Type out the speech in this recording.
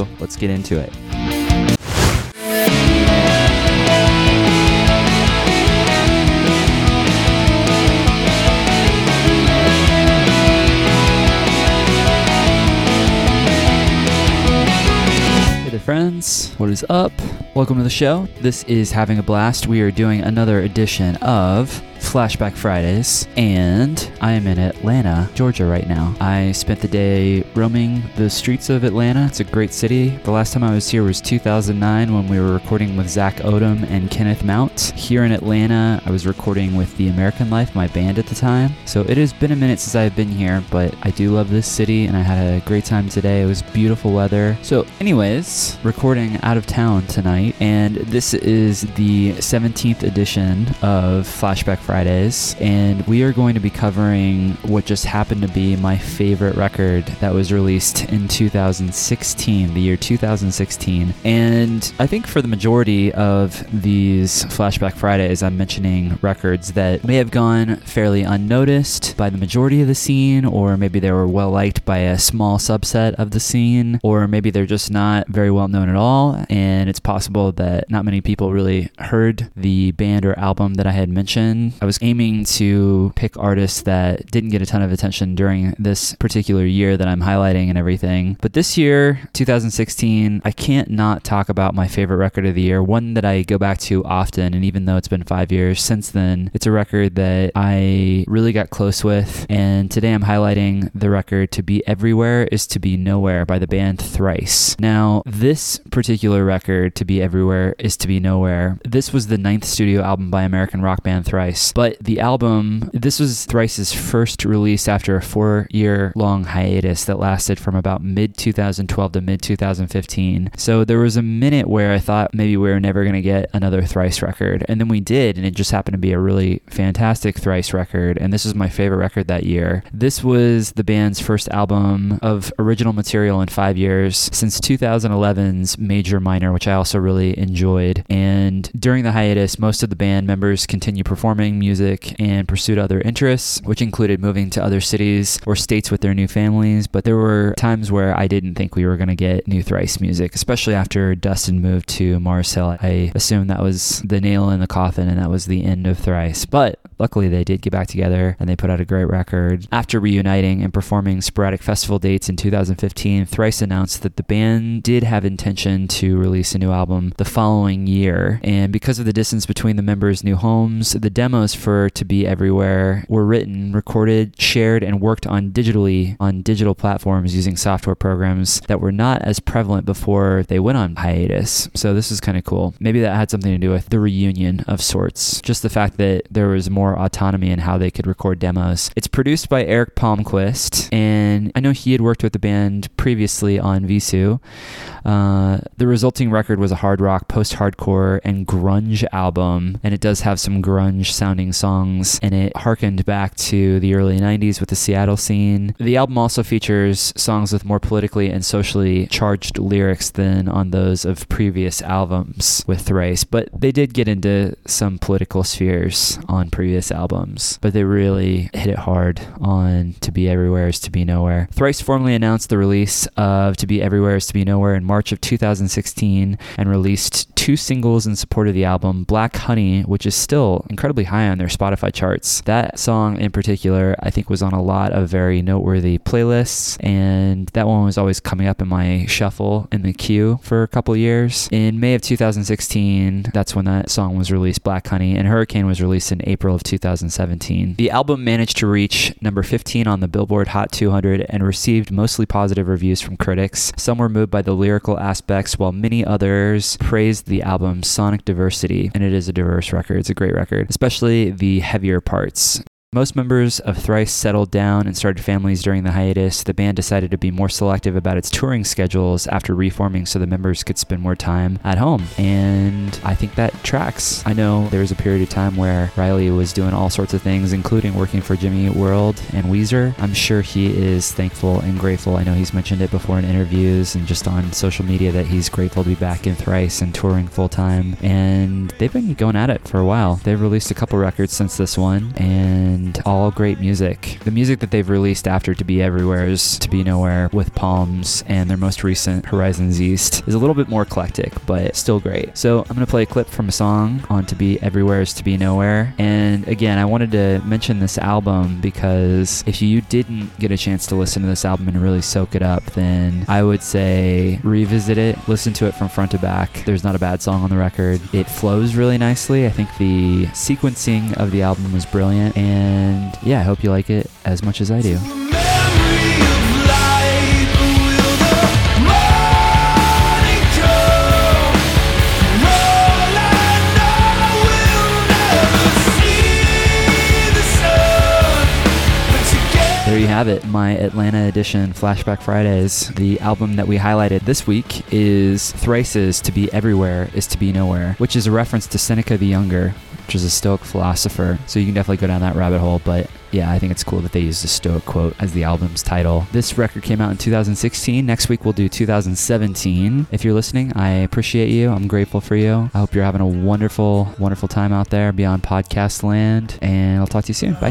let's get into it. Hey friends. What is up? Welcome to the show. This is Having a Blast. We are doing another edition of Flashback Fridays, and I am in Atlanta, Georgia right now. I spent the day roaming the streets of Atlanta. It's a great city. The last time I was here was 2009 when we were recording with Zach Odom and Kenneth Mount. Here in Atlanta, I was recording with The American Life, my band at the time. So it has been a minute since I've been here, but I do love this city and I had a great time today. It was beautiful weather. So, anyways, recording out of town tonight, and this is the 17th edition of Flashback Fridays. Fridays, and we are going to be covering what just happened to be my favorite record that was released in 2016, the year 2016. And I think for the majority of these Flashback Fridays, I'm mentioning records that may have gone fairly unnoticed by the majority of the scene, or maybe they were well liked by a small subset of the scene, or maybe they're just not very well known at all. And it's possible that not many people really heard the band or album that I had mentioned. I was aiming to pick artists that didn't get a ton of attention during this particular year that I'm highlighting and everything. But this year, 2016, I can't not talk about my favorite record of the year, one that I go back to often. And even though it's been five years since then, it's a record that I really got close with. And today I'm highlighting the record To Be Everywhere is To Be Nowhere by the band Thrice. Now, this particular record, To Be Everywhere is To Be Nowhere, this was the ninth studio album by American rock band Thrice. But the album, this was Thrice's first release after a four year long hiatus that lasted from about mid 2012 to mid 2015. So there was a minute where I thought maybe we were never going to get another Thrice record. And then we did, and it just happened to be a really fantastic Thrice record. And this is my favorite record that year. This was the band's first album of original material in five years since 2011's Major Minor, which I also really enjoyed. And during the hiatus, most of the band members continued performing music and pursued other interests, which included moving to other cities or states with their new families. But there were times where I didn't think we were going to get new Thrice music, especially after Dustin moved to Mars Hill. I assumed that was the nail in the coffin and that was the end of Thrice. But luckily, they did get back together and they put out a great record. After reuniting and performing sporadic festival dates in 2015, Thrice announced that the band did have intention to release a new album the following year. And because of the distance between the members' new homes, the demos for To Be Everywhere were written, recorded, shared, and worked on digitally on digital platforms using software programs that were not as prevalent before they went on hiatus. So this is kind of cool. Maybe that had something to do with the reunion of sorts. Just the fact that there was more autonomy in how they could record demos. It's produced by Eric Palmquist, and I know he had worked with the band previously on Vheissu. Uh, the resulting record was a hard rock, post hardcore, and grunge album, and it does have some grunge sounding songs, and it harkened back to the early 90s with the Seattle scene. The album also features songs with more politically and socially charged lyrics than on those of previous albums with Thrice, but they did get into some political spheres on previous albums, but they really hit it hard on To Be Everywhere is To Be Nowhere. Thrice formally announced the release of To Be Everywhere is To Be Nowhere in March of 2016 and released two singles in support of the album Black Honey, which is still incredibly high on their Spotify charts. That song in particular, I think, was on a lot of very noteworthy playlists, and that one was always coming up in my shuffle in the queue for a couple years. In May of 2016, that's when that song was released, Black Honey, and Hurricane was released in April of 2017. The album managed to reach number 15 on the Billboard Hot 200 and received mostly positive reviews from critics. Some were moved by the lyrical aspects, while many others praised the album Sonic Diversity, and it is a diverse record. It's a great record, especially the heavier parts. Most members of Thrice settled down and started families during the hiatus. The band decided to be more selective about its touring schedules after reforming so the members could spend more time at home. And I think that tracks. I know there was a period of time where Riley was doing all sorts of things, including working for Jimmy World and Weezer. I'm sure he is thankful and grateful. I know he's mentioned it before in interviews and just on social media that he's grateful to be back in Thrice and touring full time. And they've been going at it for a while. They've released a couple records since this one. And and all great music. The music that they've released after To Be Everywhere is To Be Nowhere with Palms, and their most recent Horizons East is a little bit more eclectic, but still great. So I'm going to play a clip from a song on To Be Everywhere is To Be Nowhere. And again, I wanted to mention this album because if you didn't get a chance to listen to this album and really soak it up, then I would say revisit it, listen to it from front to back. There's not a bad song on the record. It flows really nicely. I think the sequencing of the album was brilliant. And and yeah, I hope you like it as much as I do. There you have it, my Atlanta edition Flashback Fridays. The album that we highlighted this week is Thrice's To Be Everywhere is To Be Nowhere, which is a reference to Seneca the Younger, which is a Stoic philosopher. So you can definitely go down that rabbit hole. But yeah, I think it's cool that they used a Stoic quote as the album's title. This record came out in 2016. Next week we'll do 2017. If you're listening, I appreciate you. I'm grateful for you. I hope you're having a wonderful, wonderful time out there beyond podcast land. And I'll talk to you soon. Bye.